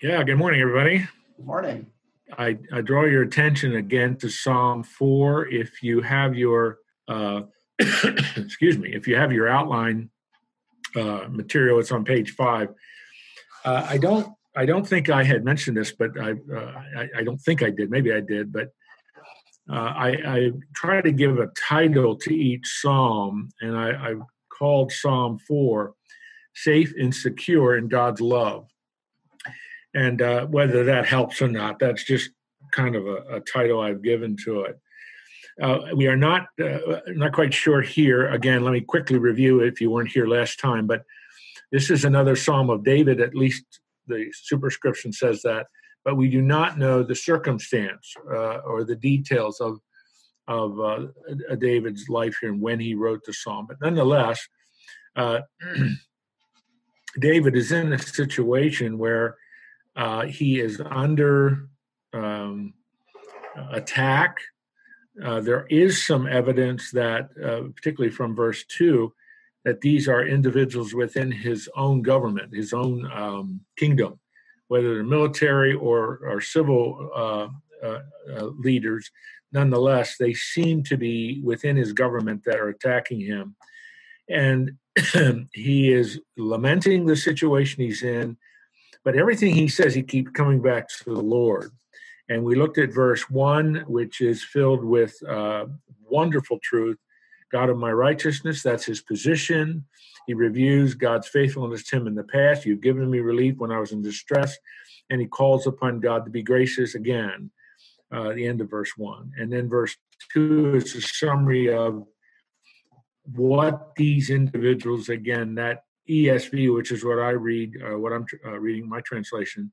Yeah, good morning, everybody. Good morning. I, I draw your attention again to Psalm 4. If you have your, uh, excuse me, if you have your outline uh, material, it's on page five. Uh, I don't, I don't think I had mentioned this, but I, uh, I, I, don't think I did. Maybe I did, but uh, I, I try to give a title to each psalm, and I, I called Psalm 4 "Safe and Secure in God's Love." And uh, whether that helps or not, that's just kind of a, a title I've given to it. Uh, we are not uh, not quite sure here. Again, let me quickly review if you weren't here last time. But this is another Psalm of David. At least the superscription says that. But we do not know the circumstance uh, or the details of of uh, David's life here and when he wrote the psalm. But nonetheless, uh, David is in a situation where uh, he is under um, attack. Uh, there is some evidence that, uh, particularly from verse 2, that these are individuals within his own government, his own um, kingdom, whether they're military or, or civil uh, uh, leaders. Nonetheless, they seem to be within his government that are attacking him. And he is lamenting the situation he's in but everything he says, he keeps coming back to the Lord. And we looked at verse one, which is filled with uh, wonderful truth. God of my righteousness, that's his position. He reviews God's faithfulness to him in the past. You've given me relief when I was in distress. And he calls upon God to be gracious again, uh, the end of verse one. And then verse two is a summary of what these individuals, again, that ESV, which is what I read, uh, what I'm uh, reading, my translation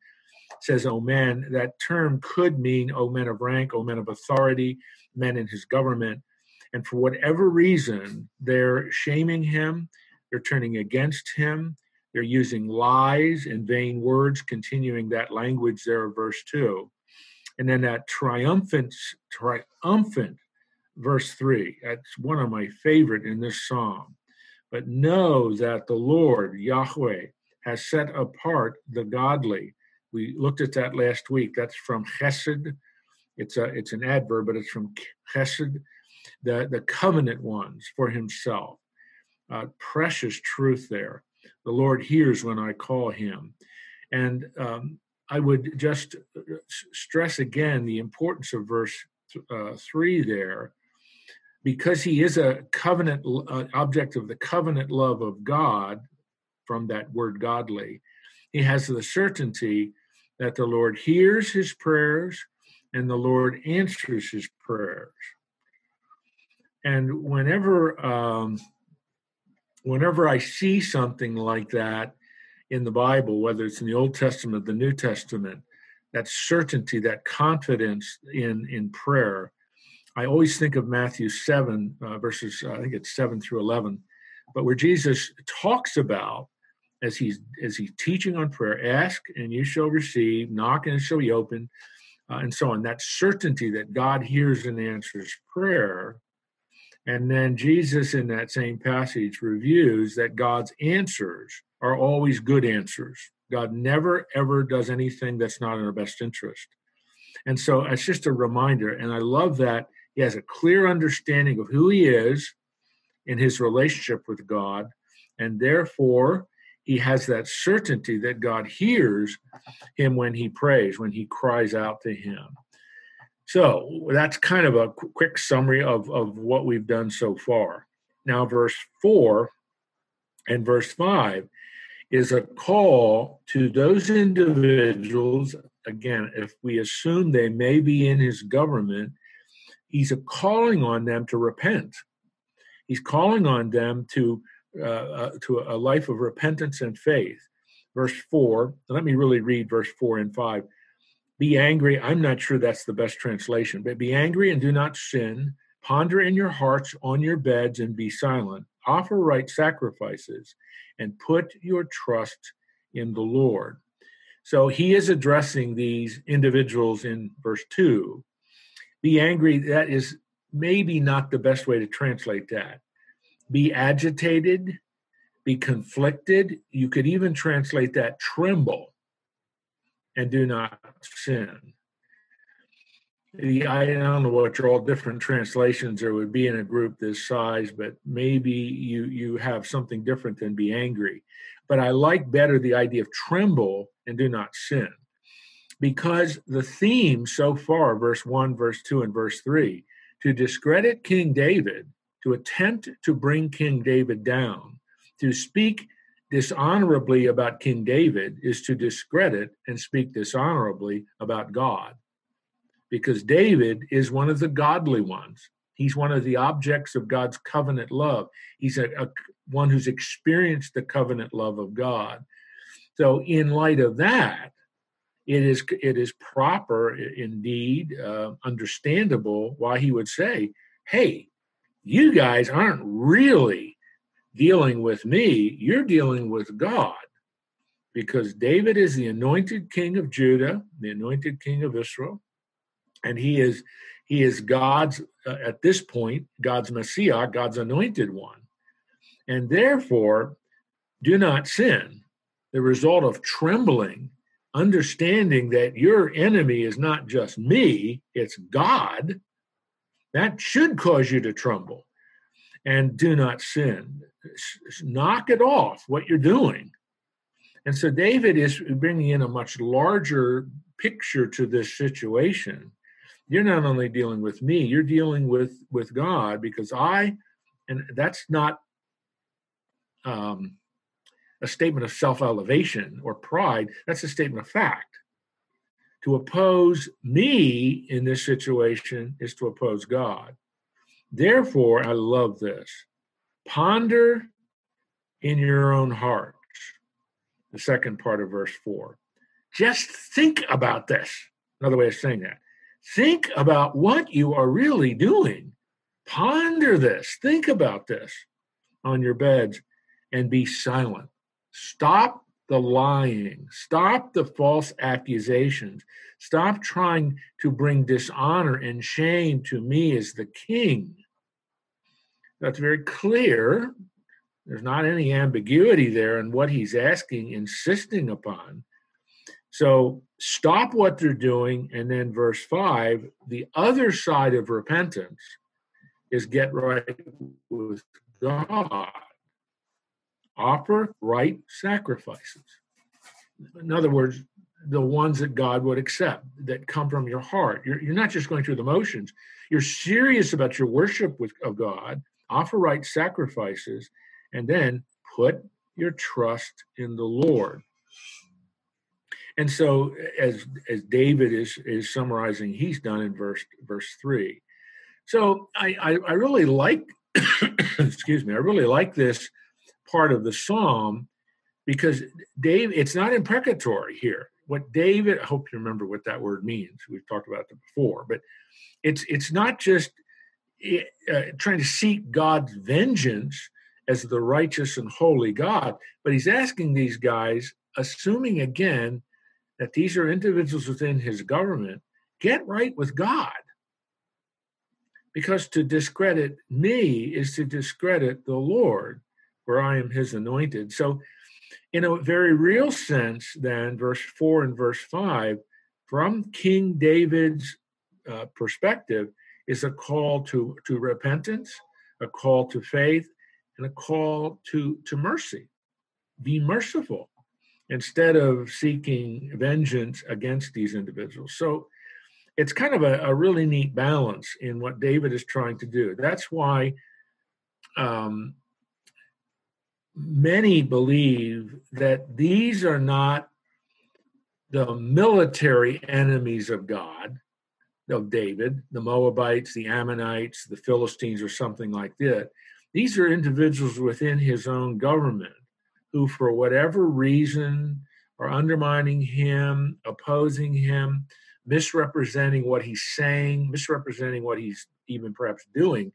says, "Oh man." That term could mean "Oh men of rank," "Oh men of authority," men in his government, and for whatever reason, they're shaming him, they're turning against him, they're using lies and vain words, continuing that language there of verse two, and then that triumphant, triumphant verse three. That's one of my favorite in this psalm but know that the Lord, Yahweh, has set apart the godly. We looked at that last week. That's from Chesed. It's a it's an adverb, but it's from Chesed, the, the covenant ones for himself. Uh, precious truth there. The Lord hears when I call him. And um, I would just uh, stress again the importance of verse uh, 3 there because he is a covenant uh, object of the covenant love of God from that word godly, he has the certainty that the Lord hears his prayers and the Lord answers his prayers. And whenever um, whenever I see something like that in the Bible, whether it's in the Old Testament, the New Testament, that certainty, that confidence in in prayer, I always think of Matthew 7, uh, verses, I think it's 7 through 11, but where Jesus talks about, as he's, as he's teaching on prayer, ask and you shall receive, knock and it shall be open, uh, and so on. That certainty that God hears and answers prayer. And then Jesus, in that same passage, reviews that God's answers are always good answers. God never, ever does anything that's not in our best interest. And so it's just a reminder. And I love that he has a clear understanding of who he is in his relationship with God, and therefore he has that certainty that God hears him when he prays, when he cries out to him. So that's kind of a quick summary of, of what we've done so far. Now, verse 4 and verse 5 is a call to those individuals, again, if we assume they may be in his government, he's calling on them to repent. He's calling on them to uh, uh, to a life of repentance and faith. Verse four. Let me really read verse four and five. Be angry. I'm not sure that's the best translation, but be angry and do not sin. Ponder in your hearts on your beds and be silent. Offer right sacrifices and put your trust in the Lord. So he is addressing these individuals in verse 2 be angry, that is maybe not the best way to translate that. Be agitated, be conflicted. You could even translate that tremble. and do not sin. The, I don't know what your all different translations there would be in a group this size, but maybe you you have something different than be angry. But I like better the idea of tremble and do not sin. Because the theme so far, verse 1, verse 2, and verse 3, to discredit King David, to attempt to bring King David down, to speak dishonorably about King David is to discredit and speak dishonorably about God. Because David is one of the godly ones. He's one of the objects of God's covenant love. He's a, a one who's experienced the covenant love of God. So, in light of that, it is it is proper, indeed, uh, understandable why he would say, "Hey, you guys aren't really dealing with me, you're dealing with God. Because David is the anointed king of Judah, the anointed king of Israel, and he is he is God's uh, at this point God's Messiah, God's anointed one. And therefore, do not sin. The result of trembling, understanding that your enemy is not just me, it's God, that should cause you to tremble and do not sin. Knock it off what you're doing. And so David is bringing in a much larger picture to this situation. You're not only dealing with me, you're dealing with with God because I, and that's not um, a statement of self elevation or pride. That's a statement of fact. To oppose me in this situation is to oppose God. Therefore, I love this. Ponder in your own hearts. The second part of verse 4. Just think about this. Another way of saying that. Think about what you are really doing. Ponder this. Think about this on your beds and be silent. Stop the lying. Stop the false accusations. Stop trying to bring dishonor and shame to me as the king. That's very clear. There's not any ambiguity there in what he's asking, insisting upon. So stop what they're doing. And then, verse 5 the other side of repentance is get right with God, offer right sacrifices. In other words, the ones that God would accept that come from your heart. You're, you're not just going through the motions. You're serious about your worship with, of God offer right sacrifices, and then put your trust in the Lord. And so, as as David is is summarizing, he's done in verse verse three. So I I, I really like, excuse me, I really like this part of the psalm because Dave, it's not imprecatory here. What David, I hope you remember what that word means. We've talked about it before, but it's it's not just uh, trying to seek God's vengeance as the righteous and holy God. But he's asking these guys, assuming again that these are individuals within his government, get right with God. Because to discredit me is to discredit the Lord, for I am his anointed. So, in a very real sense, then, verse 4 and verse 5, from King David's uh, perspective, is a call to, to repentance, a call to faith, and a call to, to mercy. Be merciful instead of seeking vengeance against these individuals. So it's kind of a, a really neat balance in what David is trying to do. That's why um, many believe that these are not the military enemies of God, of David, the Moabites, the Ammonites, the Philistines, or something like that. These are individuals within his own government who, for whatever reason, are undermining him, opposing him, misrepresenting what he's saying, misrepresenting what he's even perhaps doing.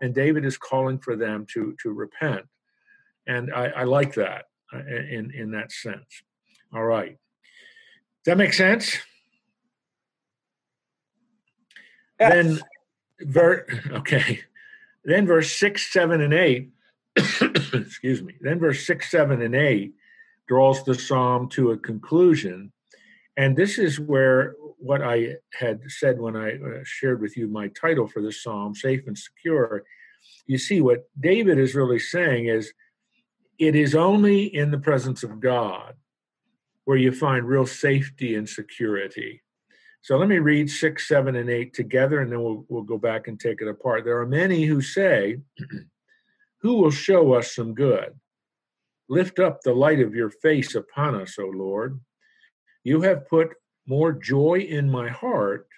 And David is calling for them to, to repent. And I, I like that uh, in, in that sense. All right. Does that make sense? Yes. Then, ver- okay. Then verse six, seven, and eight. excuse me. Then verse six, seven, and eight draws the psalm to a conclusion, And this is where what I had said when I uh, shared with you my title for this psalm, Safe and Secure. You see, what David is really saying is it is only in the presence of God where you find real safety and security. So let me read six, seven, and eight together, and then we'll, we'll go back and take it apart. There are many who say, Who will show us some good? Lift up the light of your face upon us, O Lord. You have put more joy in my heart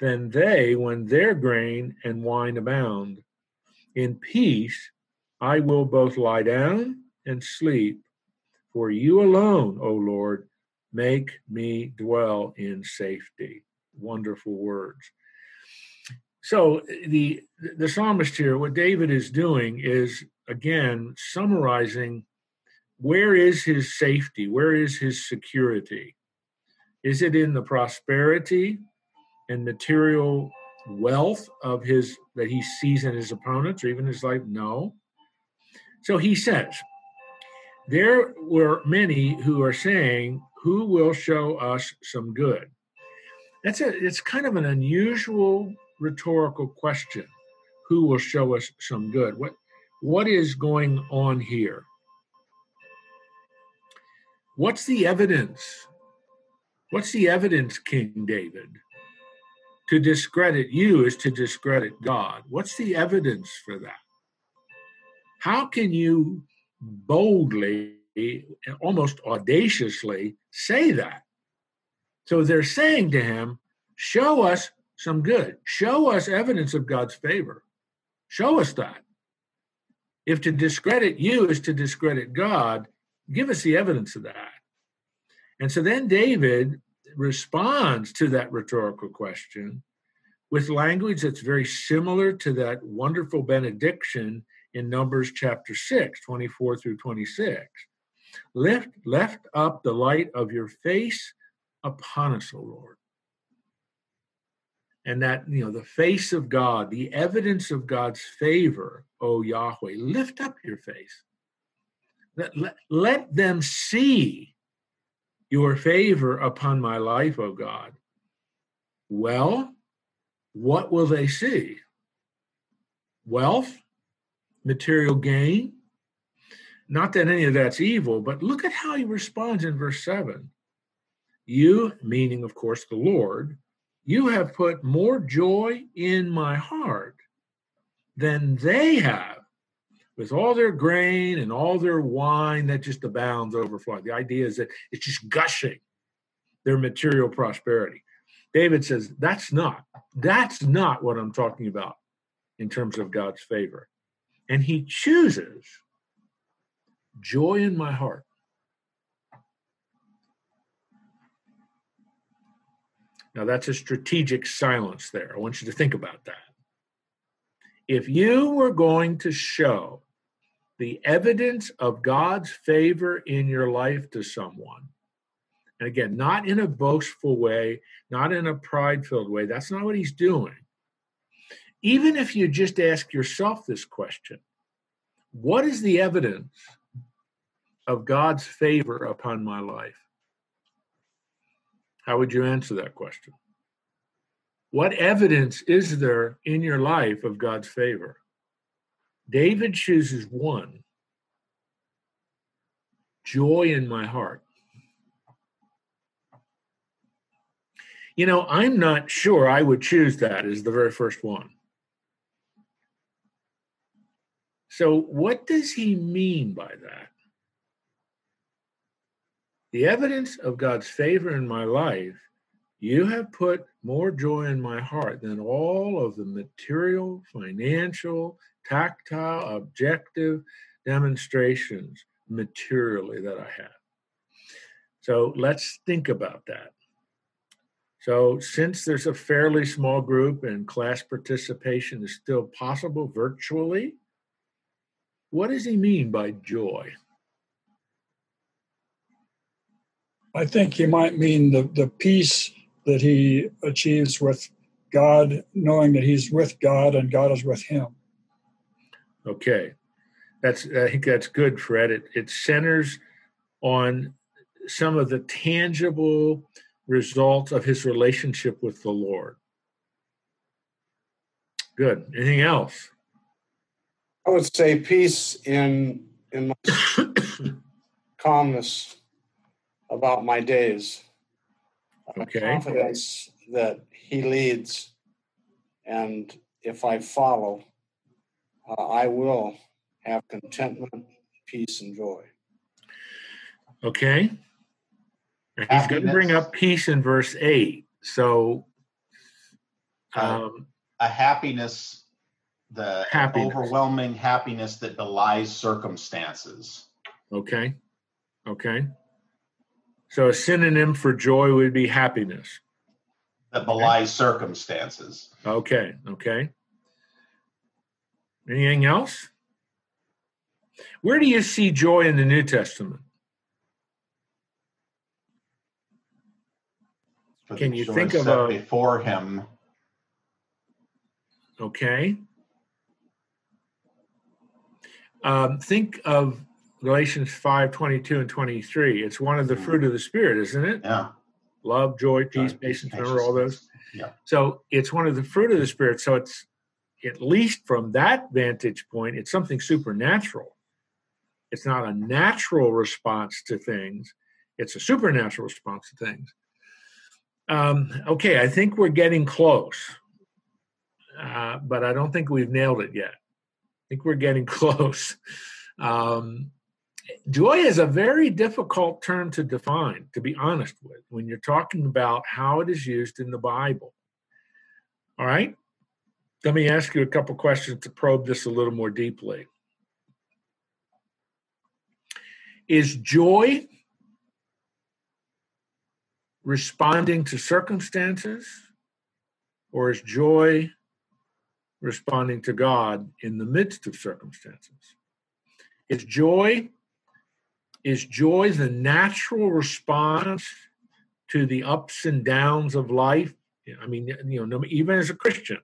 than they when their grain and wine abound. In peace I will both lie down and sleep, for you alone, O Lord, make me dwell in safety. Wonderful words. So the the psalmist here, what David is doing is again summarizing where is his safety, where is his security. Is it in the prosperity and material wealth of his that he sees in his opponents or even his life? No. So he says, there were many who are saying, Who will show us some good? That's a it's kind of an unusual rhetorical question. Who will show us some good? What what is going on here? What's the evidence What's the evidence, King David? To discredit you is to discredit God. What's the evidence for that? How can you boldly, almost audaciously say that? So they're saying to him, Show us some good. Show us evidence of God's favor. Show us that. If to discredit you is to discredit God, give us the evidence of that. And so then David responds to that rhetorical question with language that's very similar to that wonderful benediction in Numbers chapter 6, 24 through 26. Lift, lift up the light of your face upon us, O Lord. And that, you know, the face of God, the evidence of God's favor, O Yahweh, lift up your face. Let, let, let them see your favor upon my life, O God. Well, what will they see? Wealth, material gain. Not that any of that's evil, but look at how he responds in verse 7. You, meaning, of course, the Lord, you have put more joy in my heart than they have with all their grain and all their wine that just abounds overflowing. The idea is that it's just gushing their material prosperity. David says, that's not, that's not what I'm talking about in terms of God's favor. And he chooses joy in my heart. Now, that's a strategic silence there. I want you to think about that. If you were going to show the evidence of God's favor in your life to someone. And again, not in a boastful way, not in a pride filled way. That's not what he's doing. Even if you just ask yourself this question what is the evidence of God's favor upon my life? How would you answer that question? What evidence is there in your life of God's favor? David chooses one joy in my heart. You know, I'm not sure I would choose that as the very first one. So, what does he mean by that? The evidence of God's favor in my life, you have put more joy in my heart than all of the material, financial, tactile, objective demonstrations materially that I have. So let's think about that. So, since there's a fairly small group and class participation is still possible virtually, what does he mean by joy? I think he might mean the, the peace that he achieves with God, knowing that he's with God and God is with him. Okay, that's I think that's good, Fred. It it centers on some of the tangible results of his relationship with the Lord. Good. Anything else? I would say peace in in my calmness about my days. Okay. Confidence that he leads, and if I follow, uh, I will have contentment, peace, and joy. Okay. He's going to bring up peace in verse 8. So, um, a happiness, the happiness. overwhelming happiness that belies circumstances. Okay. Okay. So, a synonym for joy would be happiness. That belies okay. circumstances. Okay. Okay. Anything else? Where do you see joy in the New Testament? Can you think of a before him? Okay. Um, think of Galatians 5 22 and 23. It's one of the fruit of the Spirit, isn't it? Yeah. Love, joy, peace, patience, remember all those? Yeah. So it's one of the fruit of the Spirit. So it's, at least from that vantage point, it's something supernatural. It's not a natural response to things, it's a supernatural response to things. Um, okay, I think we're getting close, uh, but I don't think we've nailed it yet. I think we're getting close. Um, joy is a very difficult term to define, to be honest with, when you're talking about how it is used in the Bible. All right? Let me ask you a couple questions to probe this a little more deeply. Is joy responding to circumstances, or is joy responding to God in the midst of circumstances? Is joy is joy the natural response to the ups and downs of life? I mean, you know, even as a Christian,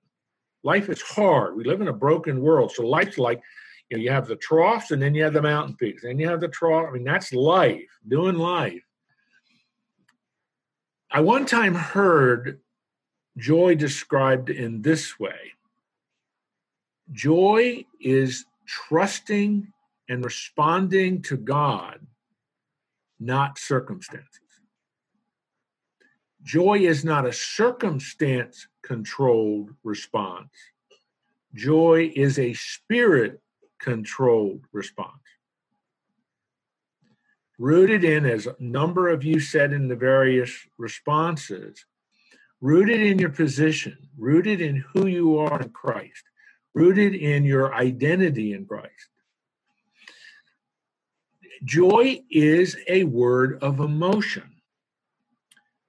life is hard. We live in a broken world, so life's like you know, you have the troughs and then you have the mountain peaks, and you have the trough. I mean, that's life, doing life. I one time heard joy described in this way joy is trusting and responding to God, not circumstances. Joy is not a circumstance controlled response. Joy is a spirit controlled response. Rooted in, as a number of you said in the various responses, rooted in your position, rooted in who you are in Christ, rooted in your identity in Christ. Joy is a word of emotion.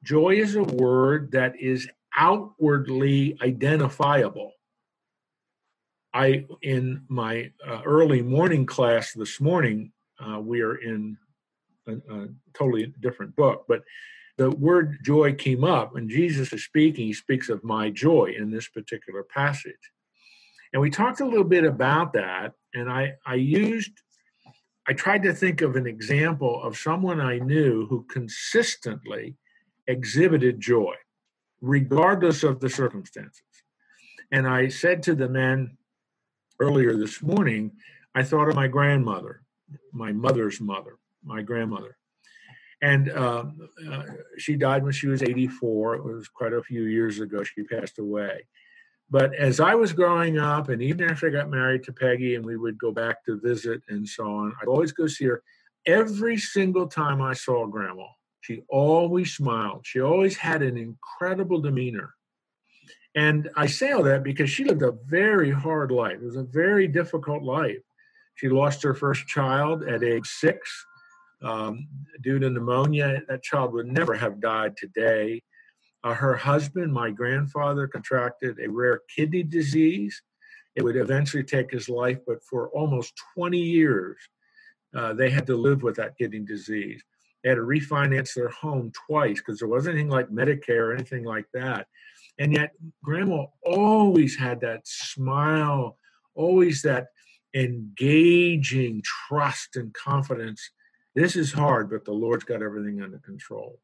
Joy is a word that is outwardly identifiable. I in my uh, early morning class this morning, uh, we are in a, a, totally different book, but the word joy came up, and Jesus is speaking. He speaks of my joy in this particular passage, and we talked a little bit about that. And I I used I tried to think of an example of someone I knew who consistently exhibited joy, regardless of the circumstances. And I said to the men, earlier this morning, I thought of my grandmother, my mother's mother, my grandmother. And uh, uh, she died when she was 84. It was quite a few years ago. She passed away. But as I was growing up, and even after I got married to Peggy, and we would go back to visit and so on, I'd always go see her. Every single time I saw Grandma, she always smiled. She always had an incredible demeanor. And I say all that because she lived a very hard life. It was a very difficult life. She lost her first child at age six um, due to pneumonia. That child would never have died today. Uh, her husband, my grandfather, contracted a rare kidney disease. It would eventually take his life, but for almost 20 years, uh, they had to live with that kidney disease. They had to refinance their home twice because there wasn't anything like Medicare or anything like that. And yet, grandma always had that smile, always that engaging trust and confidence. This is hard, but the Lord's got everything under control.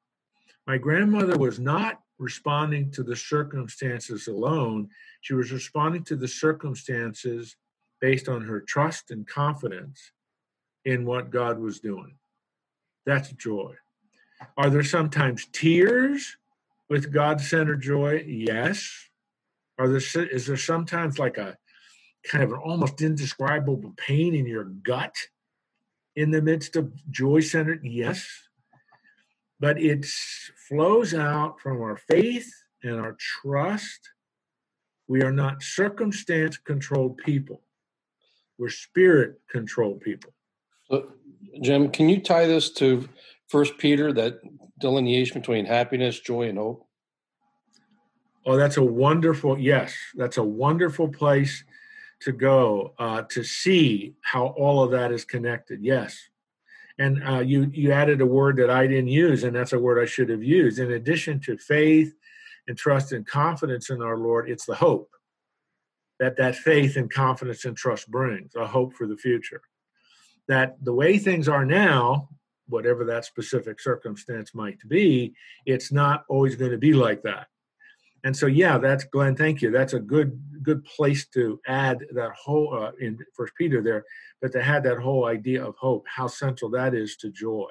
My grandmother was not responding to the circumstances alone, she was responding to the circumstances based on her trust and confidence in what God was doing. That's joy. Are there sometimes tears with God centered joy? Yes. Are there, is there sometimes like a kind of an almost indescribable pain in your gut in the midst of joy centered? Yes. But it flows out from our faith and our trust. We are not circumstance controlled people, we're spirit controlled people. So, Jim, can you tie this to First Peter, that delineation between happiness, joy, and hope? Oh, that's a wonderful, yes, that's a wonderful place to go uh, to see how all of that is connected. Yes. And uh, you, you added a word that I didn't use, and that's a word I should have used. In addition to faith and trust and confidence in our Lord, it's the hope that that faith and confidence and trust brings, a hope for the future. That the way things are now, whatever that specific circumstance might be, it's not always going to be like that and so yeah that's glenn thank you. That's a good good place to add that whole uh, in first peter there but to have that whole idea of hope how central that is to joy.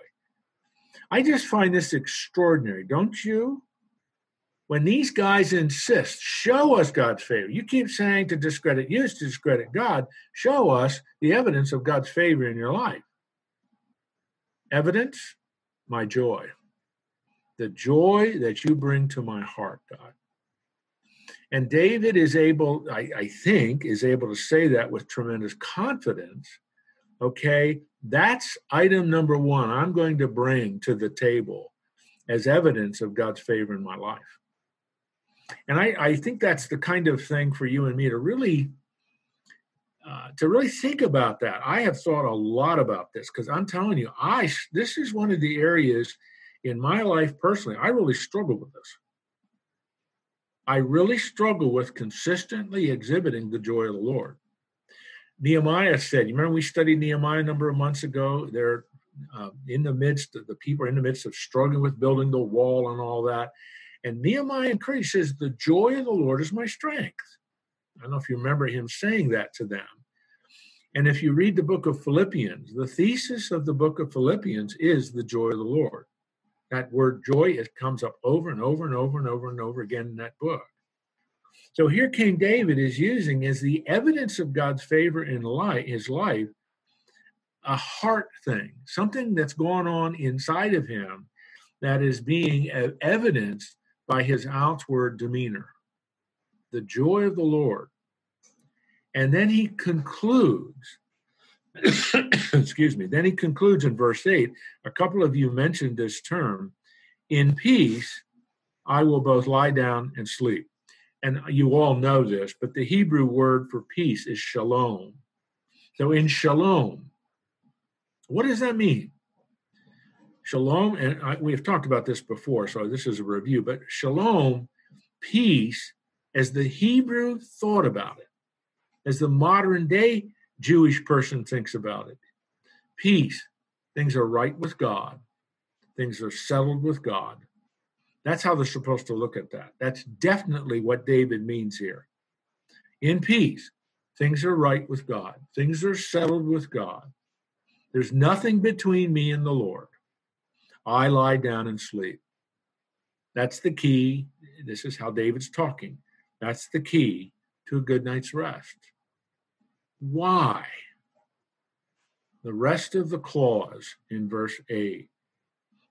I just find this extraordinary don't you? When these guys insist show us god's favor. You keep saying to discredit you to discredit god. Show us the evidence of god's favor in your life. Evidence? My joy. The joy that you bring to my heart god and David is able, I, I, think, is able to say that with tremendous confidence. Okay, that's item number one I'm going to bring to the table as evidence of God's favor in my life. And I, I think that's the kind of thing for you and me to really uh, to really think about that. I have thought a lot about this because I'm telling you, I this is one of the areas in my life personally I really struggle with this. I really struggle with consistently exhibiting the joy of the Lord. Nehemiah said, you remember we studied Nehemiah a number of months ago? They're uh, in the midst of the people are in the midst of struggling with building the wall and all that. And Nehemiah encourages says, The joy of the Lord is my strength. I don't know if you remember him saying that to them. And if you read the book of Philippians, the thesis of the book of Philippians is the joy of the Lord. That word joy, it comes up over and over and over and over and over again in that book. So here King David is using as the evidence of God's favor in life, his life, a heart thing, something that's going on inside of him that is being evidenced by his outward demeanor. The joy of the Lord. And then he concludes excuse me, then he concludes in verse 8 a couple of you mentioned this term in peace, I will both lie down and sleep. And you all know this, but the Hebrew word for peace is shalom. So in shalom, what does that mean? Shalom, and I, we have talked about this before, so this is a review, but shalom, peace, as the Hebrew thought about it, as the modern day Jewish person thinks about it. Peace. Things are right with God. Things are settled with God. That's how they're supposed to look at that. That's definitely what David means here. In peace, things are right with God. Things are settled with God. There's nothing between me and the Lord. I lie down and sleep. That's the key. This is how David's talking. That's the key to a good night's rest. Why? The rest of the clause in verse 8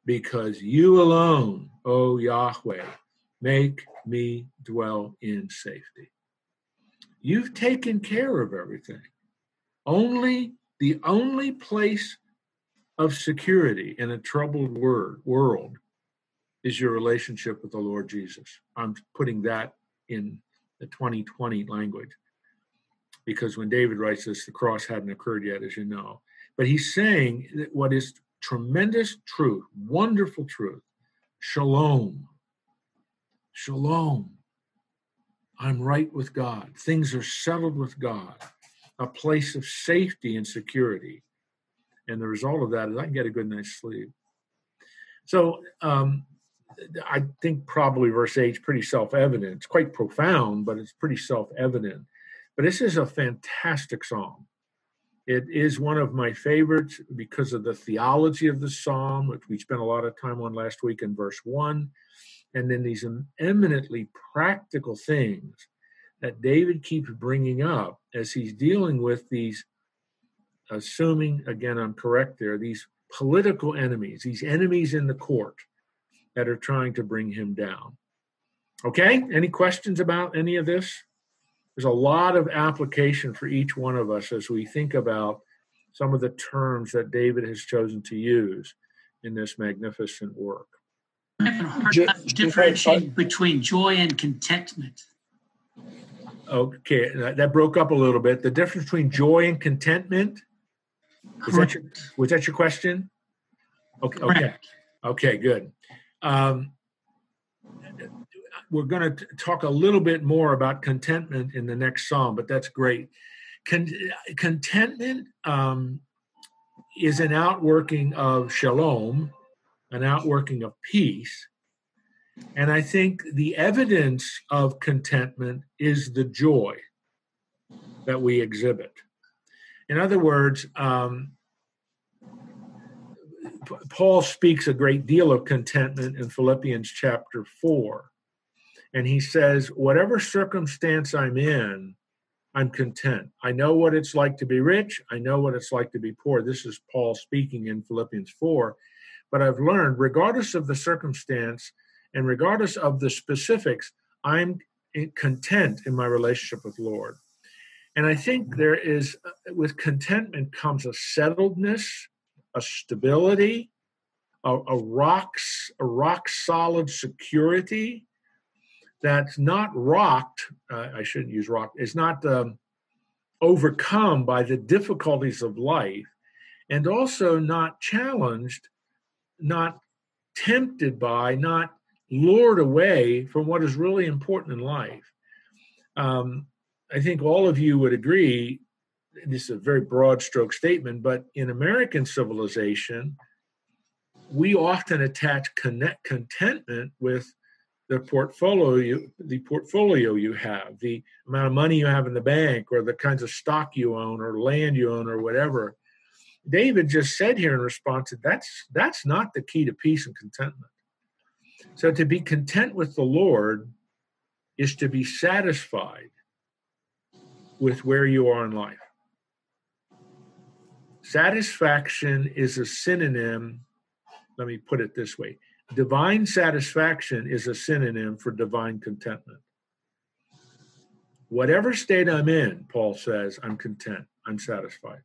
because you alone, O Yahweh, make me dwell in safety. You've taken care of everything. Only the only place of security in a troubled word, world is your relationship with the Lord Jesus. I'm putting that in the 2020 language because when David writes this, the cross hadn't occurred yet, as you know. But he's saying that what is tremendous truth, wonderful truth, shalom. Shalom. I'm right with God. Things are settled with God, a place of safety and security. And the result of that is I can get a good night's sleep. So um, I think probably verse 8 is pretty self evident. It's quite profound, but it's pretty self evident. But this is a fantastic psalm. It is one of my favorites because of the theology of the psalm, which we spent a lot of time on last week in verse 1. And then these eminently practical things that David keeps bringing up as he's dealing with these, assuming, again, I'm correct there, these political enemies, these enemies in the court that are trying to bring him down. Okay, any questions about any of this? There's a lot of application for each one of us as we think about some of the terms that David has chosen to use in this magnificent work. Differentiate between joy and contentment. Okay, that broke up a little bit. The difference between joy and contentment. Was that your, was that your question? Okay. Okay. Okay. Good. Um, we're going to talk a little bit more about contentment in the next psalm, but that's great. Con- contentment um, is an outworking of shalom, an outworking of peace. And I think the evidence of contentment is the joy that we exhibit. In other words, um, Paul speaks a great deal of contentment in Philippians chapter 4. And he says, Whatever circumstance I'm in, I'm content. I know what it's like to be rich. I know what it's like to be poor. This is Paul speaking in Philippians 4. But I've learned, regardless of the circumstance and regardless of the specifics, I'm content in my relationship with Lord. And I think mm-hmm. there is, uh, with contentment comes a settledness, a stability, a, a rocks, a rock solid security that's not rocked. Uh, I shouldn't use rock. It's not um, overcome by the difficulties of life, and also not challenged, not tempted by, not lured away from what is really important in life. Um, I think all of you would agree this is a very broad stroke statement, but in American civilization, we often attach connect, contentment with the portfolio you, the portfolio you have, the amount of money you have in the bank, or the kinds of stock you own, or land you own, or whatever. David just said here in response that that's that's not the key to peace and contentment. So to be content with the Lord is to be satisfied with where you are in life. Satisfaction is a synonym, let me put it this way divine satisfaction is a synonym for divine contentment. Whatever state I'm in, Paul says, I'm content, I'm satisfied.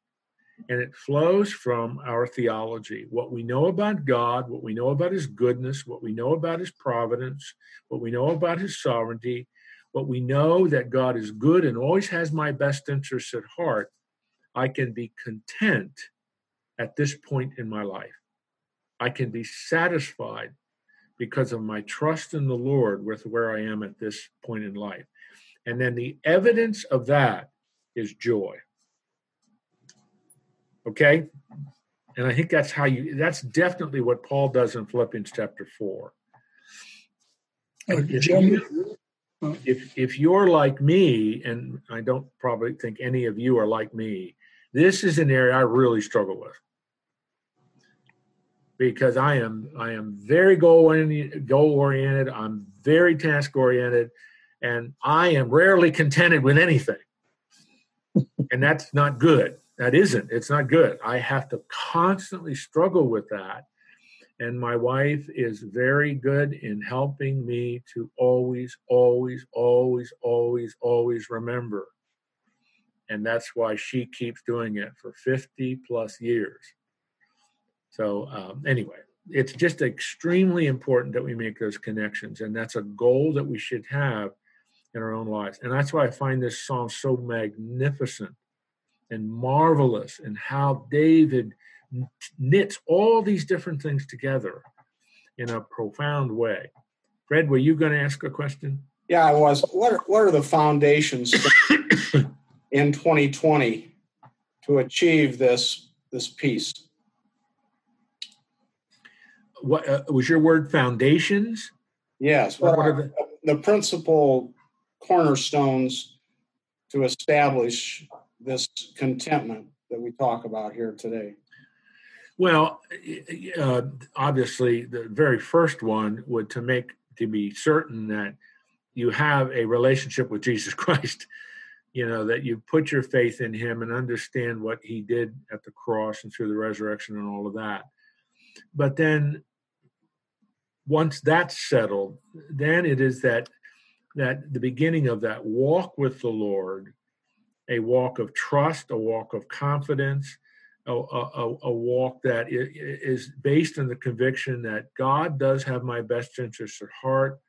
And it flows from our theology what we know about God, what we know about His goodness, what we know about His providence, what we know about His sovereignty, what we know that God is good and always has my best interests at heart, I can be content at this point in my life. I can be satisfied because of my trust in the Lord with where I am at this point in life. And then the evidence of that is joy. Okay? And I think that's how you, that's definitely what Paul does in Philippians chapter 4. Uh, if, you, if, if you're like me, and I don't probably think any of you are like me, this is an area I really struggle with because I am I am very goal goal oriented. I'm very task oriented, and I am rarely contented with anything. and that's not good. That isn't. It's not good. I have to constantly struggle with that. And my wife is very good in helping me to always, always, always, always, always remember and that's why she keeps doing it for 50 plus years. So, um, anyway, it's just extremely important that we make those connections, and that's a goal that we should have in our own lives. And that's why I find this psalm so magnificent and marvelous, and how David knits all these different things together in a profound way. Fred, were you going to ask a question? Yeah, I was. What are, what are the foundations in 2020 to achieve this this peace? What uh, was your word? Foundations. Yes. Are the, the principal cornerstones to establish this contentment that we talk about here today? Well, uh, obviously, the very first one would to make to be certain that you have a relationship with Jesus Christ. You know that you put your faith in Him and understand what He did at the cross and through the resurrection and all of that. But then, once that's settled, then it is that that the beginning of that walk with the Lord, a walk of trust, a walk of confidence, a, a, a, walk that is based on the conviction that God does have my best interests at heart,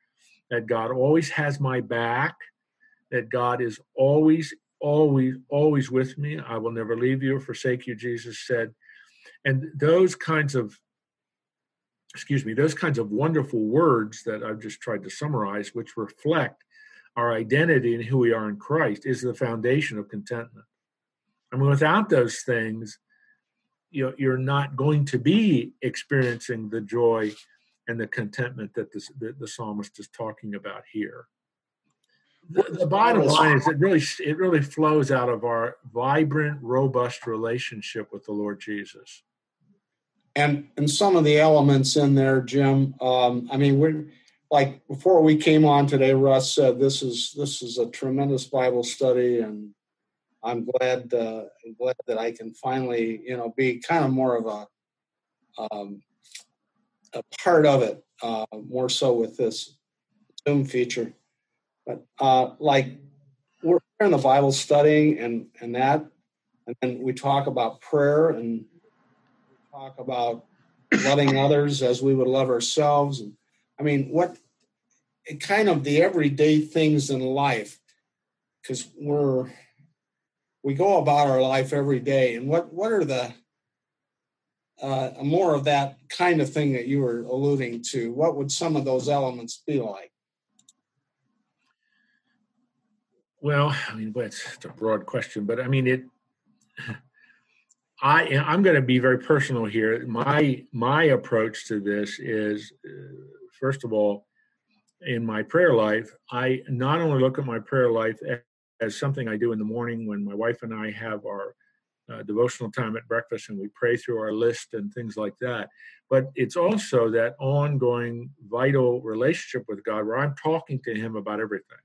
that God always has my back, that God is always, always, always with me. I will never leave you or forsake you, Jesus said. And those kinds of, excuse me, those kinds of wonderful words that I've just tried to summarize, which reflect our identity and who we are in Christ, is the foundation of contentment. I mean, without those things, you you're not going to be experiencing the joy and the contentment that this, the, the psalmist is talking about here. The, the bottom line is it really it really flows out of our vibrant, robust relationship with the Lord Jesus. And and some of the elements in there, Jim. Um, I mean, we're like before we came on today. Russ said this is this is a tremendous Bible study, and I'm glad uh, I'm glad that I can finally you know be kind of more of a um, a part of it uh, more so with this Zoom feature. But uh, like we're in the Bible studying and and that, and then we talk about prayer and talk about loving others as we would love ourselves. And I mean, what kind of the everyday things in life because we're we go about our life every day. And what what are the uh, more of that kind of thing that you were alluding to? What would some of those elements be like? Well i mean it's, it's a broad question but i mean it i i'm going to be very personal here my my approach to this is uh, first of all in my prayer life i not only look at my prayer life as something I do in the morning when my wife and I have our uh, devotional time at breakfast and we pray through our list and things like that. But it's also that ongoing vital relationship with God where I'm talking to Him about everything.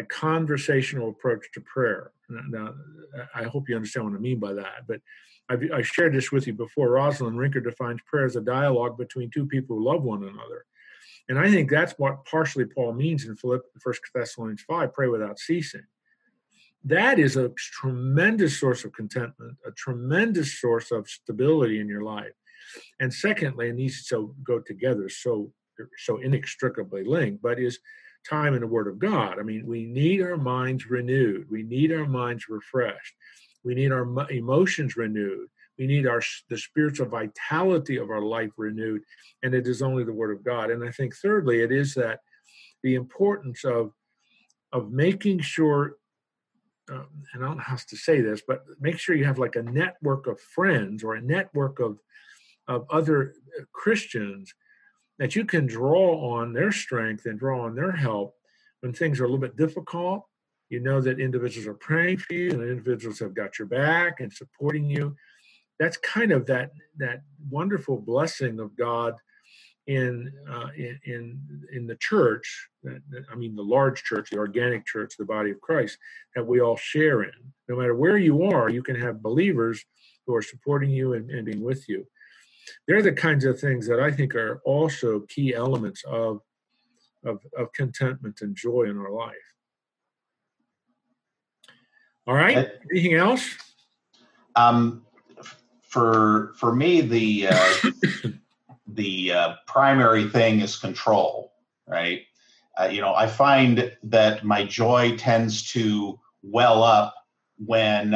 A conversational approach to prayer. Now, I hope you understand what I mean by that. But I've, I shared this with you before. Rosalind Rinker defines prayer as a dialogue between two people who love one another. And I think that's what partially Paul means in Philip, 1 Thessalonians 5 pray without ceasing. That is a tremendous source of contentment, a tremendous source of stability in your life. And secondly, and these so go together so so inextricably linked, but is time in the Word of God. I mean, we need our minds renewed. We need our minds refreshed. We need our emotions renewed. We need our the spiritual vitality of our life renewed, and it is only the Word of God. And I think thirdly, it is that the importance of of making sure, um, and I don't know how to say this, but make sure you have like a network of friends or a network of of other uh, Christians that you can draw on their strength and draw on their help when things are a little bit difficult. You know that individuals are praying for you and individuals have got your back and supporting you that's kind of that that wonderful blessing of God in uh, in, in the church. I mean, the large church, the organic church, the body of Christ that we all share in. No matter where you are, you can have believers who are supporting you and, and being with you. They're the kinds of things that I think are also key elements of of, of contentment and joy in our life. All right. Anything else? Um, for for me the uh, the uh, primary thing is control right uh, you know i find that my joy tends to well up when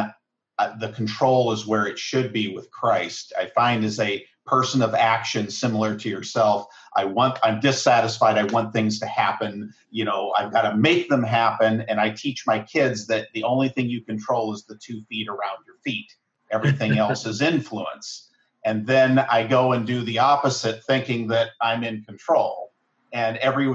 uh, the control is where it should be with christ i find as a person of action similar to yourself. I want i'm dissatisfied. I want things to happen. You know i've got to make them happen. And i teach my kids that the only thing you control is the two feet around your feet. Everything else is influence. And then I go and do the opposite, thinking that I'm in control. And every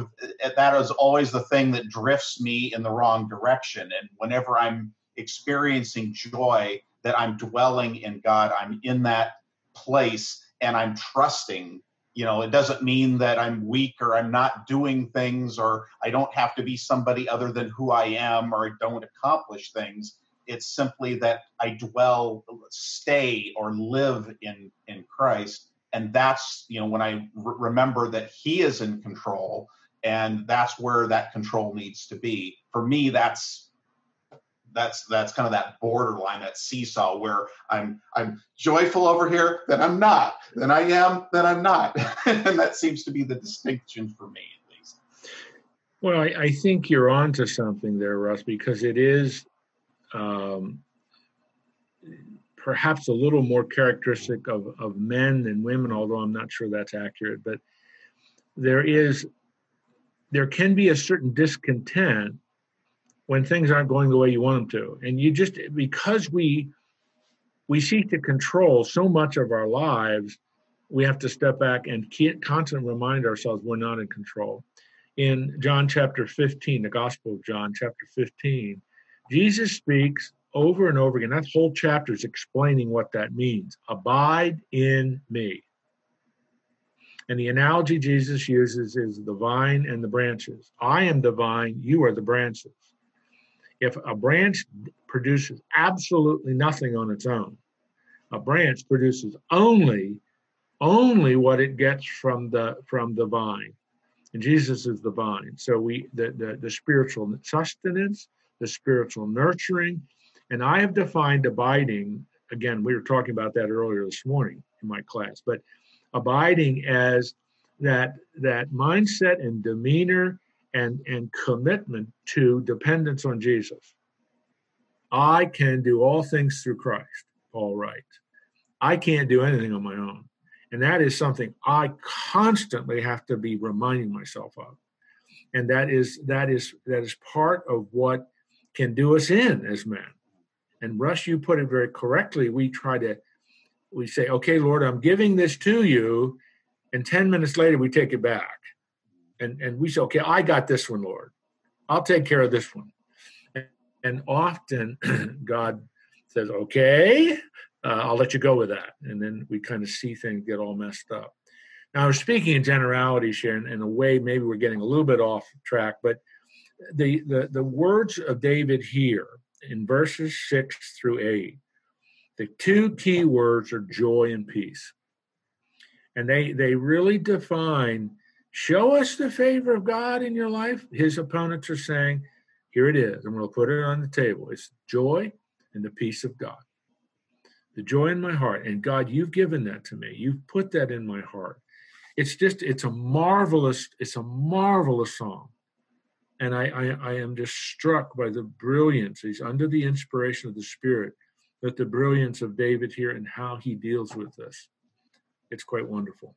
that is always the thing that drifts me in the wrong direction. And whenever I'm experiencing joy, that I'm dwelling in God, I'm in that place, and I'm trusting. You know, it doesn't mean that I'm weak or I'm not doing things or I don't have to be somebody other than who I am or I don't accomplish things it's simply that I dwell, stay, or live in in Christ, and that's you know when I re- remember that He is in control, and that's where that control needs to be. For me, that's that's that's kind of that borderline, that seesaw where I'm I'm joyful over here, then I'm not, then I am, then I'm not, and that seems to be the distinction for me at least. Well, I, I think you're onto something there, Russ, because it is um, perhaps a little more characteristic of, of men than women, although I'm not sure that's accurate. But there is, there can be a certain discontent when things aren't going the way you want them to, and you just because we we seek to control so much of our lives, we have to step back and constantly remind ourselves we're not in control. In John chapter 15, the Gospel of John chapter 15, Jesus speaks over and over again. That whole chapter is explaining what that means. Abide in me. And the analogy Jesus uses is the vine and the branches. I am the vine, you are the branches. If a branch produces absolutely nothing on its own, a branch produces only only what it gets from the from the vine. And Jesus is the vine. So we the, the, the spiritual sustenance the spiritual nurturing. And I have defined abiding, again, we were talking about that earlier this morning in my class, but abiding as that that mindset and demeanor and, and commitment to dependence on Jesus. I can do all things through Christ, all right. I can't do anything on my own. And that is something I constantly have to be reminding myself of. And that is that is that is part of what can do us in as men. And Russ, you put it very correctly. We try to, we say, okay, Lord, I'm giving this to you. And 10 minutes later, we take it back. And, and we say, okay, I got this one, Lord. I'll take care of this one. And, and often God says, okay, uh, I'll let you go with that. And then we kind of see things get all messed up. Now, I was speaking in generalities here, in, in a way, maybe we're getting a little bit off track, but the, the, the words of David here in verses six through eight, the two key words are joy and peace. And they, they really define show us the favor of God in your life. His opponents are saying, here it is. Going to put it on the table. It's joy and the peace of God. The joy in my heart. And God, you've given that to me. You've put that in my heart. It's just, it's a marvelous, it's a marvelous song and I, I, I, am just struck by the brilliance. He's under the inspiration of the Spirit, but the brilliance of David here and how he deals with this. It's quite wonderful.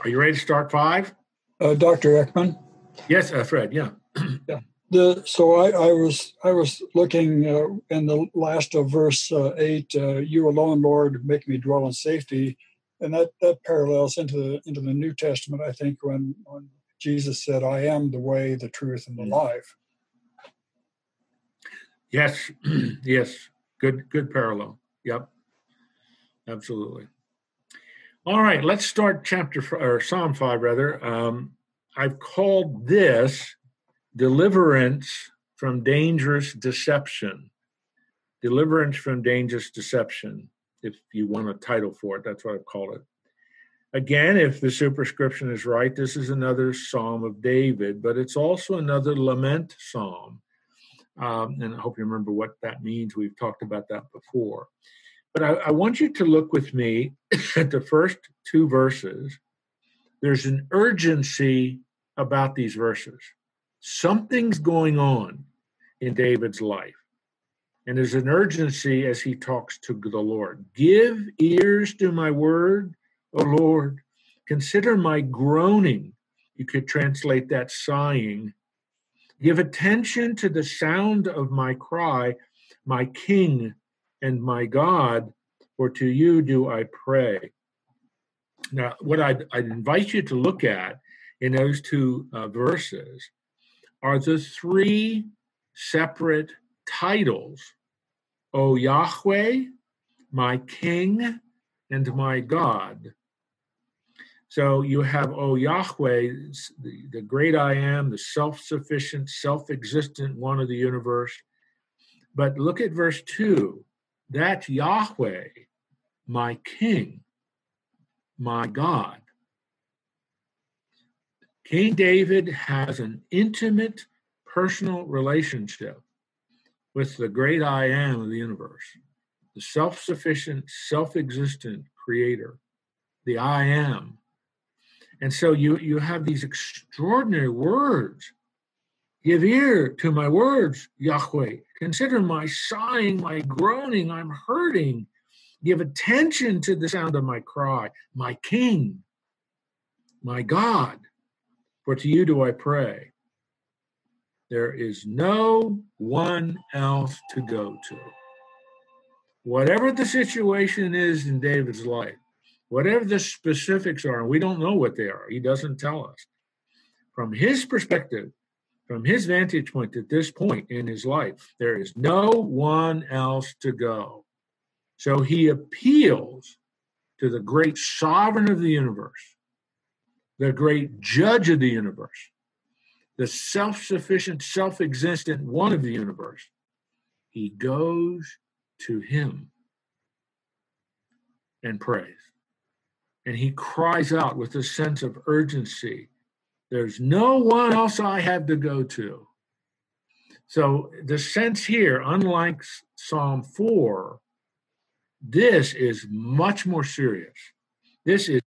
Are you ready to start five? Uh, Dr. Eckman. Yes, uh, Fred. Yeah. yeah. The, so I, I was I was looking uh, in the last of verse uh, eight. Uh, you alone, Lord, make me dwell in safety, and that that parallels into the into the New Testament. I think when when Jesus said, I am the way, the truth, and the mm. life. Yes, yes. Good, good parallel. Yep. Absolutely. All right, let's start chapter or Psalm 5 rather. Um, I've called this deliverance from dangerous deception. Deliverance from dangerous deception, if you want a title for it, that's what I've called it. Again, if the superscription is right, this is another Psalm of David, but it's also another lament psalm. Um, and I hope you remember what that means. We've talked about that before. But I, I want you to look with me at the first two verses. There's an urgency about these verses. Something's going on in David's life. And there's an urgency as he talks to the Lord. Give ears to my word, O Lord, consider my groaning. You could translate that sighing. Give attention to the sound of my cry, my King and my God, for to you do I pray. Now, what I'd, I'd invite you to look at in those two uh, verses are the three separate titles O Yahweh, my King, and my God. So you have, O Yahweh, the, the great I am, the self sufficient, self existent one of the universe. But look at verse 2. That's Yahweh, my King, my God. King David has an intimate personal relationship with the great I am of the universe, the self sufficient, self existent creator, the I am. And so you, you have these extraordinary words. Give ear to my words, Yahweh. Consider my sighing, my groaning. I'm hurting. Give attention to the sound of my cry, my King, my God. For to you do I pray. There is no one else to go to. Whatever the situation is in David's life, whatever the specifics are, and we don't know what they are, he doesn't tell us. From his perspective, from his vantage point at this point in his life, there is no one else to go. So he appeals to the great sovereign of the universe, the great judge of the universe, the self sufficient, self existent one of the universe. He goes to him and prays. And he cries out with a sense of urgency there's no one else I have to go to. So the sense here, unlike Psalm 4, this is much more serious. This is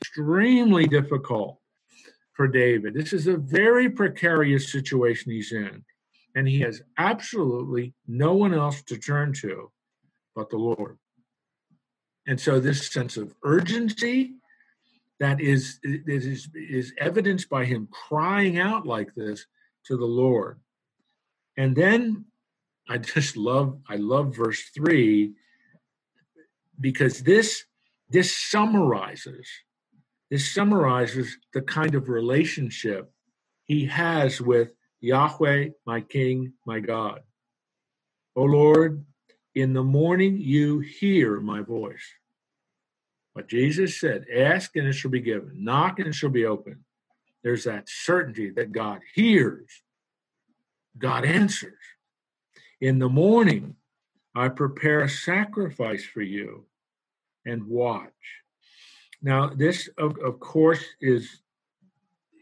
extremely difficult for David. This is a very precarious situation he's in, and he has absolutely no one else to turn to but the Lord. And so, this sense of urgency that is, is, is evidenced by him crying out like this to the Lord. And then I just love I love verse three because this this summarizes this summarizes the kind of relationship he has with Yahweh, my King, my God. O Lord, in the morning you hear my voice. But Jesus said, Ask and it shall be given, knock and it shall be opened. There's that certainty that God hears, God answers. In the morning, I prepare a sacrifice for you and watch. Now, this, of, of course, is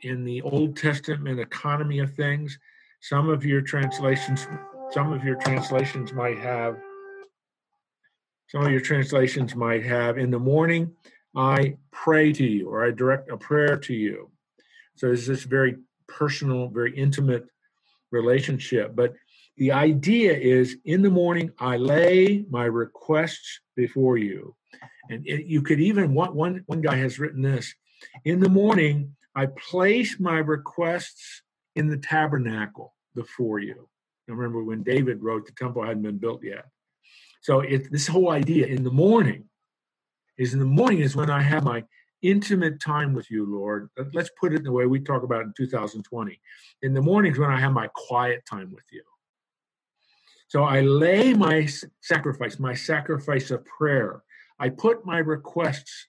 in the Old Testament economy of things. Some of your translations, some of your translations might have, some of your translations might have, in the morning, I pray to you, or I direct a prayer to you. So it's this very personal, very intimate relationship. But the idea is in the morning, I lay my requests before you. And it, you could even one, one one guy has written this: in the morning, I place my requests in the tabernacle before you. Now remember when David wrote, the temple hadn't been built yet. So it, this whole idea in the morning is in the morning is when I have my intimate time with you, Lord. Let's put it in the way we talk about in 2020. In the mornings when I have my quiet time with you. So I lay my sacrifice, my sacrifice of prayer, I put my requests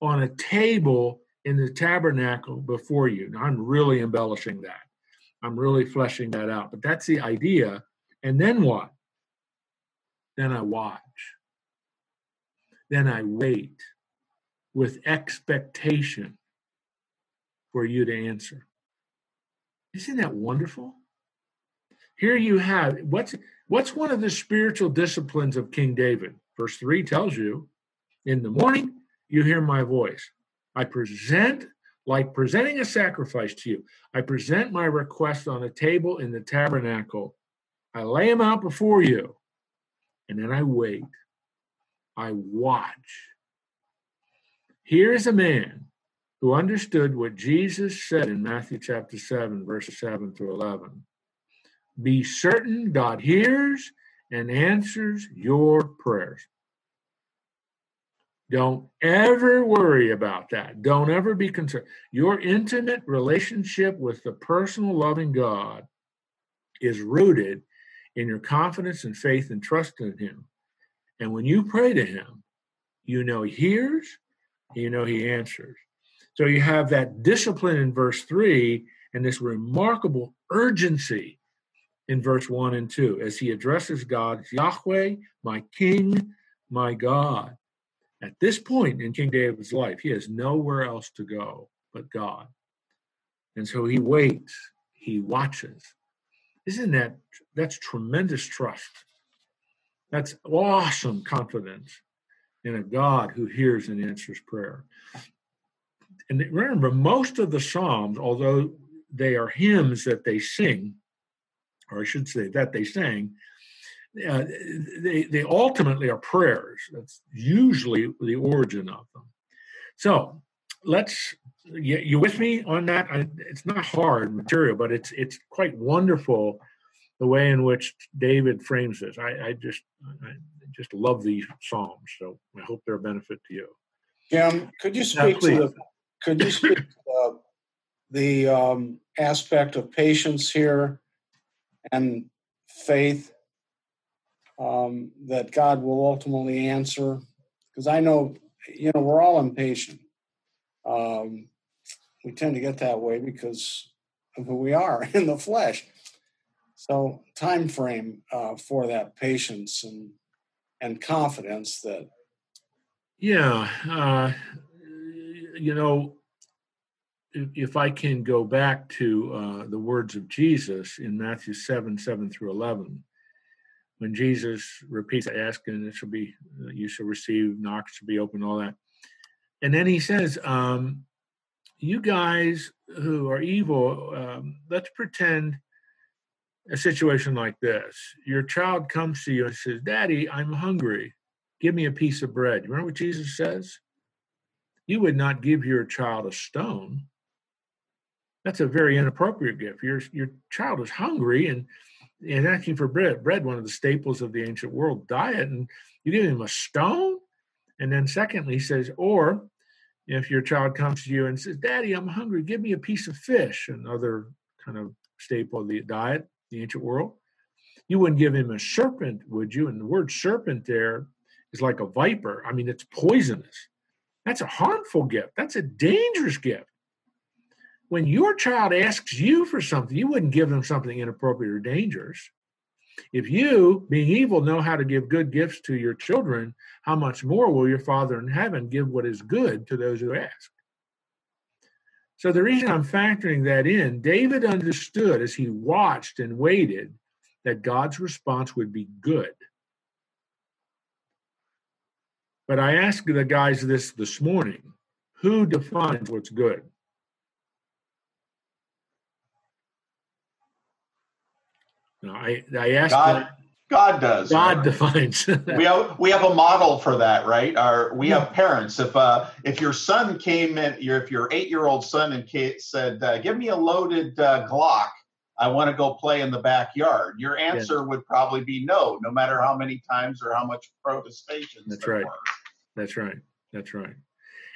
on a table in the tabernacle before you. Now, I'm really embellishing that. I'm really fleshing that out. But that's the idea. And then what? Then I watch. Then I wait with expectation for you to answer. Isn't that wonderful? Here you have what's what's one of the spiritual disciplines of King David? Verse 3 tells you in the morning, you hear my voice. I present, like presenting a sacrifice to you, I present my request on a table in the tabernacle. I lay them out before you, and then I wait. I watch. Here is a man who understood what Jesus said in Matthew chapter 7, verses 7 through 11. Be certain God hears and answers your prayers. Don't ever worry about that. Don't ever be concerned. Your intimate relationship with the personal loving God is rooted in your confidence and faith and trust in Him. And when you pray to Him, you know He hears, you know He answers. So you have that discipline in verse 3 and this remarkable urgency in verse 1 and 2 as he addresses God, Yahweh, my King, my God. At this point in King David's life, he has nowhere else to go but God. And so he waits, he watches. Isn't that that's tremendous trust? That's awesome confidence in a God who hears and answers prayer. And remember, most of the Psalms, although they are hymns that they sing, or I should say that they sang, uh, they, they ultimately are prayers. That's usually the origin of them. So let's, you, you with me on that? I, it's not hard material, but it's it's quite wonderful the way in which David frames this. I, I just I just love these psalms, so I hope they're a benefit to you. Jim, could you speak to the could you speak to the, the um, aspect of patience here and faith um, that God will ultimately answer. Because I know, you know, we're all impatient. Um, we tend to get that way because of who we are in the flesh. So, time frame uh, for that patience and and confidence that. Yeah, uh, you know, if I can go back to uh, the words of Jesus in Matthew 7 7 through 11, when Jesus repeats, Ask and it shall be, you shall receive, knock shall be open, all that. And then he says, um, You guys who are evil, um, let's pretend a situation like this. Your child comes to you and says, Daddy, I'm hungry. Give me a piece of bread. You remember what Jesus says? You would not give your child a stone that's a very inappropriate gift. Your your child is hungry and and asking for bread. Bread, one of the staples of the ancient world diet, and you give him a stone. And then secondly, he says, or if your child comes to you and says, "Daddy, I'm hungry. Give me a piece of fish," another kind of staple of the diet, the ancient world. You wouldn't give him a serpent, would you? And the word serpent there is like a viper. I mean, it's poisonous. That's a harmful gift. That's a dangerous gift when your child asks you for something, you wouldn't give them something inappropriate or dangerous. If you, being evil, know how to give good gifts to your children, how much more will your Father in heaven give what is good to those who ask? So, the reason I'm factoring that in, David understood as he watched and waited that God's response would be good. But I asked the guys this this morning who defines what's good? No, I I asked God. God does. God right? defines. we have we have a model for that, right? Our we have parents. If uh if your son came in, your if your eight year old son and Kate said, uh, "Give me a loaded uh, Glock," I want to go play in the backyard. Your answer would probably be no, no matter how many times or how much protestation. That's right. Were. That's right. That's right.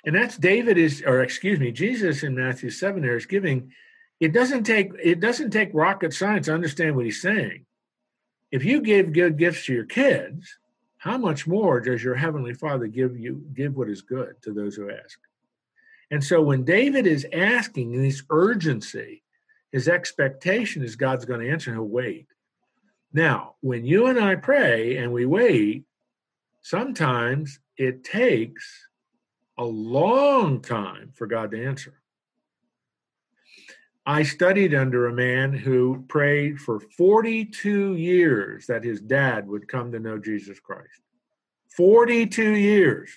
And that's David is, or excuse me, Jesus in Matthew seven there is giving it doesn't take it doesn't take rocket science to understand what he's saying. If you give good gifts to your kids, how much more does your heavenly Father give you give what is good to those who ask? And so when David is asking in this urgency, his expectation is God's going to answer and he'll wait. Now, when you and I pray and we wait, sometimes it takes a long time for God to answer. I studied under a man who prayed for 42 years that his dad would come to know Jesus Christ. 42 years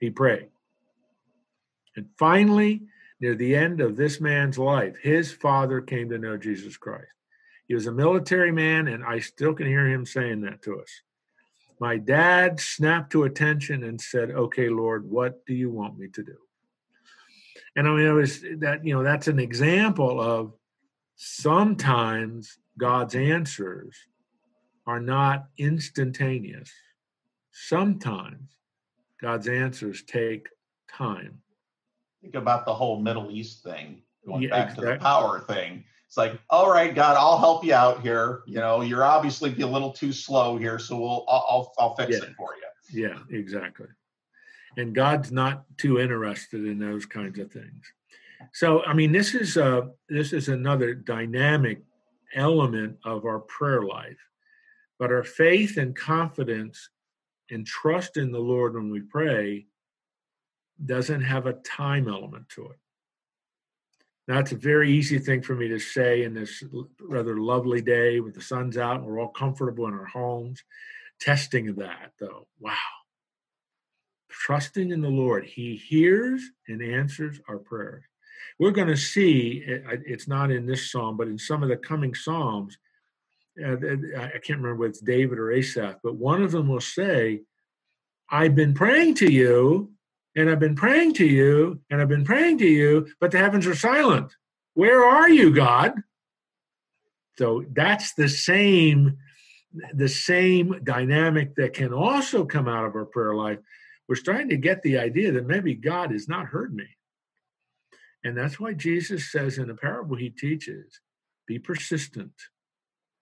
he prayed. And finally, near the end of this man's life, his father came to know Jesus Christ. He was a military man, and I still can hear him saying that to us. My dad snapped to attention and said, Okay, Lord, what do you want me to do? And I mean, it was that, you know, that's an example of sometimes God's answers are not instantaneous. Sometimes God's answers take time. Think about the whole Middle East thing, going Yeah, back to the power thing. It's like, all right, God, I'll help you out here. You know, you're obviously a little too slow here, so we'll I'll I'll, I'll fix Yeah. it for you. Yeah, exactly. And God's not too interested in those kinds of things. So, I mean, this is uh this is another dynamic element of our prayer life. But our faith and confidence and trust in the Lord when we pray doesn't have a time element to it. Now, it's a very easy thing for me to say in this rather lovely day with the sun's out and we're all comfortable in our homes. Testing that, though, wow. Trusting in the Lord, He hears and answers our prayers. We're going to see, it's not in this psalm, but in some of the coming psalms, uh, I can't remember whether it's David or Asaph, but one of them will say, I've been praying to you, and I've been praying to you, and I've been praying to you, but the heavens are silent. Where are you, God? So that's the same the same dynamic that can also come out of our prayer life. We're starting to get the idea that maybe God has not heard me. And that's why Jesus says in a parable he teaches be persistent,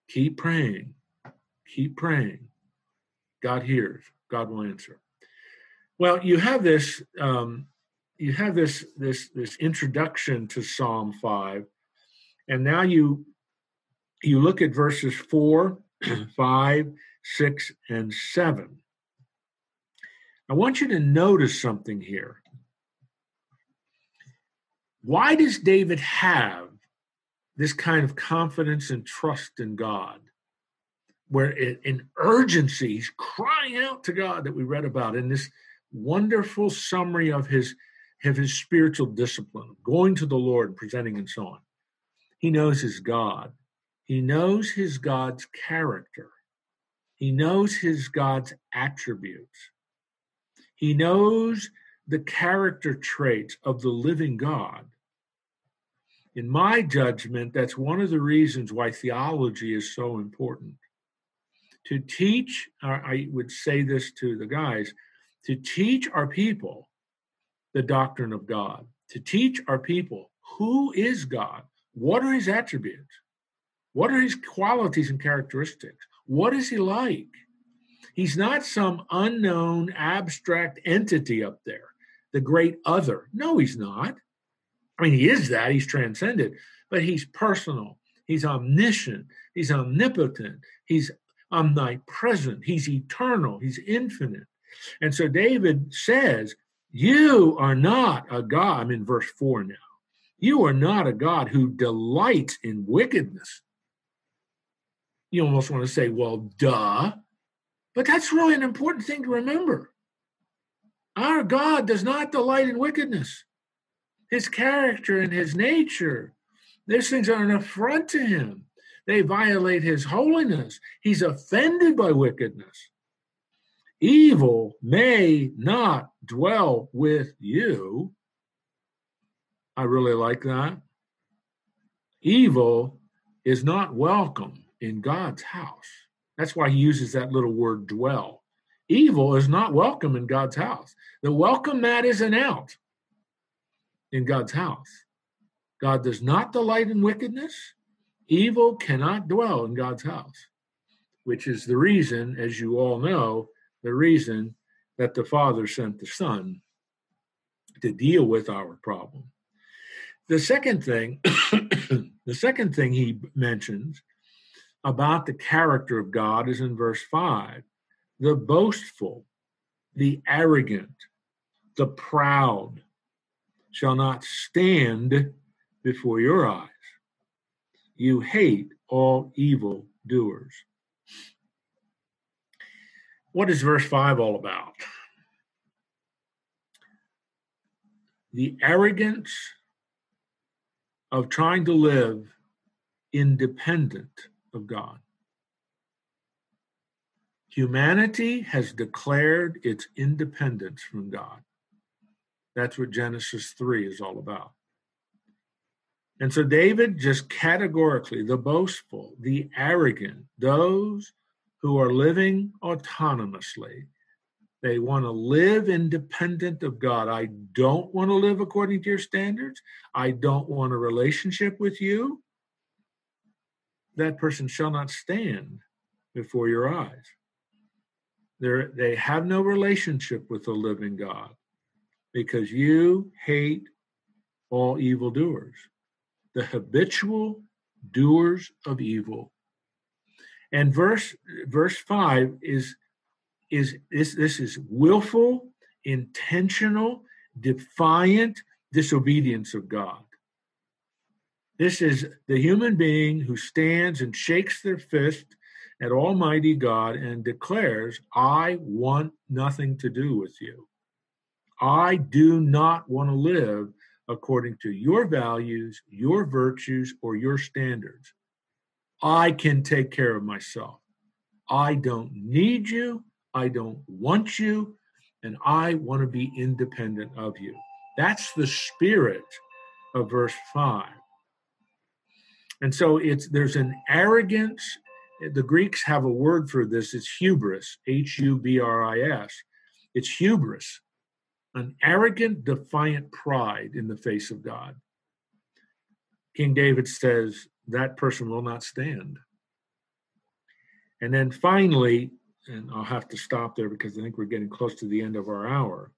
keep praying, keep praying. God hears, God will answer. Well, you have this. Um, you have this this this introduction to Psalm five, and now you you look at verses four, five, six, and seven. I want you to notice something here. Why does David have this kind of confidence and trust in God? Where in, urgency, he's crying out to God that we read about in this wonderful summary of his of his spiritual discipline, going to the Lord and presenting and so on. He knows his God. He knows his God's character. He knows his God's attributes. He knows the character traits of the living God. In my judgment, that's one of the reasons why theology is so important. To teach, I would say this to the guys, to teach our people the doctrine of God, to teach our people who is God, what are his attributes, what are his qualities and characteristics, what is he like? He's not some unknown abstract entity up there, the great other. No, he's not. I mean, he is that, he's transcended, but he's personal, he's omniscient, he's omnipotent, he's omnipresent, he's eternal, he's infinite. And so David says, You are not a God. I'm in verse 4 now. You are not a God who delights in wickedness. You almost want to say, Well, duh. But that's really an important thing to remember. Our God does not delight in wickedness. His character and his nature, these things are an affront to him. They violate his holiness. He's offended by wickedness. Evil may not dwell with you. I really like that. Evil is not welcome in God's house. That's why he uses that little word dwell. Evil is not welcome in God's house. The welcome mat isn't out in God's house. God does not delight in wickedness. Evil cannot dwell in God's house, which is the reason, as you all know, the reason that the Father sent the Son to deal with our problem. The second thing, the second thing he mentions about the character of God is in verse 5 the boastful, the arrogant, the proud shall not stand before your eyes. You hate all evil doers. What is verse 5 all about? The arrogance of trying to live independent of God. Humanity has declared its independence from God. That's what Genesis 3 is all about. And so David just categorically, the boastful, the arrogant, those who are living autonomously. They want to live independent of God. I don't want to live according to your standards. I don't want a relationship with you. That person shall not stand before your eyes. They're, they have no relationship with the living God because you hate all evildoers, the habitual doers of evil. And verse verse five is is this this is willful, intentional, defiant disobedience of God. This is the human being who stands and shakes their fist at Almighty God and declares, I want nothing to do with you. I do not want to live according to your values, your virtues, or your standards. I can take care of myself. I don't need you. I don't want you. And I want to be independent of you. That's the spirit of verse 5. And so it's there's an arrogance. The Greeks have a word for this. It's hubris, H U B R I S. It's hubris an arrogant, defiant pride in the face of God. King David says that person will not stand. And then finally, and I'll have to stop there because I think we're getting close to the end of our hour.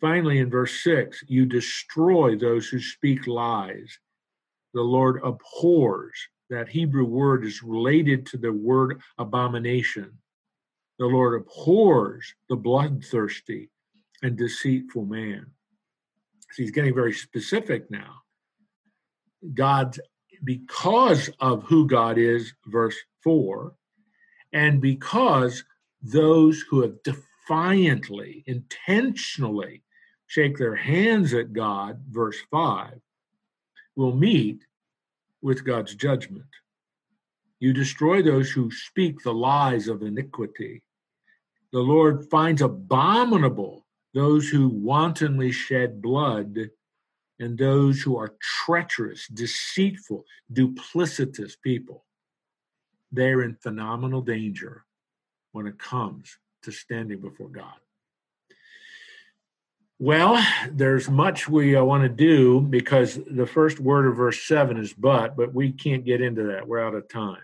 Finally, in verse 6, you destroy those who speak lies. The Lord abhors. That Hebrew word is related to the word abomination. The Lord abhors the bloodthirsty and deceitful man. So he's getting very specific now. God, because of who God is, verse 4, and because those who have defiantly, intentionally shake their hands at God, verse 5, will meet with God's judgment. You destroy those who speak the lies of iniquity. The Lord finds abominable those who wantonly shed blood, and those who are treacherous, deceitful, duplicitous people. They're in phenomenal danger when it comes to standing before God. Well, there's much we uh, want to do because the first word of verse 7 is but, but we can't get into that. We're out of time.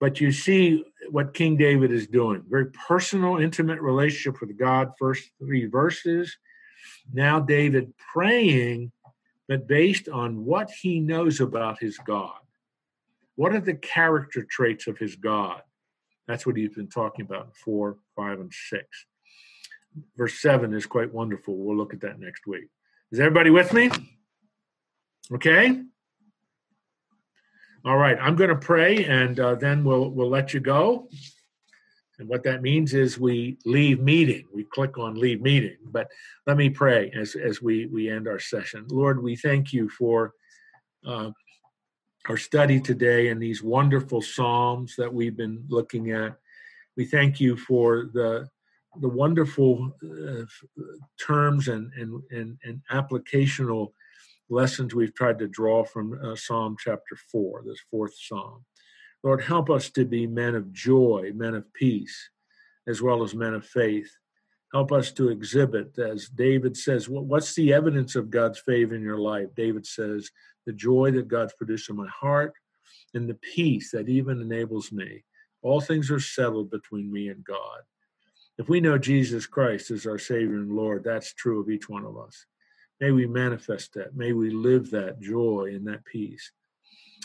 But you see what King David is doing very personal, intimate relationship with God, first three verses. Now, David praying, but based on what he knows about his God. What are the character traits of his God? That's what he's been talking about in 4, 5, and 6. Verse 7 is quite wonderful. We'll look at that next week. Is everybody with me? Okay? All right, I'm going to pray, and uh, then we'll we'll let you go. And what that means is we leave meeting. We click on leave meeting. But let me pray as as we we end our session. Lord, we thank you for uh, our study today and these wonderful psalms that we've been looking at. We thank you for the the wonderful uh, terms and and and, and applicational lessons we've tried to draw from uh, Psalm chapter 4, this fourth psalm. Lord, help us to be men of joy, men of peace, as well as men of faith. Help us to exhibit, as David says, what's the evidence of God's favor in your life? David says, the joy that God's produced in my heart and the peace that even enables me. All things are settled between me and God. If we know Jesus Christ as our Savior and Lord, that's true of each one of us. May we manifest that. May we live that joy and that peace.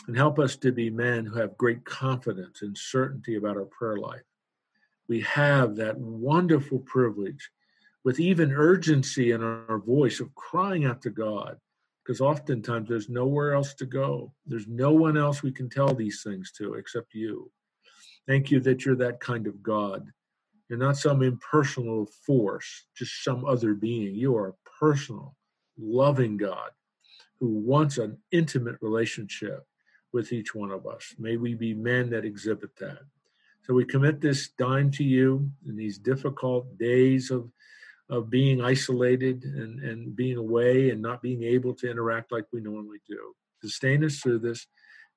And help us to be men who have great confidence and certainty about our prayer life. We have that wonderful privilege with even urgency in our voice of crying out to God, because oftentimes there's nowhere else to go. There's no one else we can tell these things to except you. Thank you that you're that kind of God. You're not some impersonal force, just some other being. You are a personal loving God who wants an intimate relationship with each one of us. May we be men that exhibit that. So we commit this dime to you in these difficult days of of being isolated and, and being away and not being able to interact like we normally do. Sustain us through this,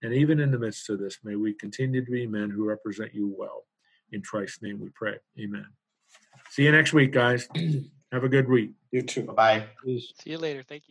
and even in the midst of this, may we continue to be men who represent you well. In Christ's name we pray. Amen. See you next week, guys. Have a good week. You too. Bye bye. See you later. Thank you.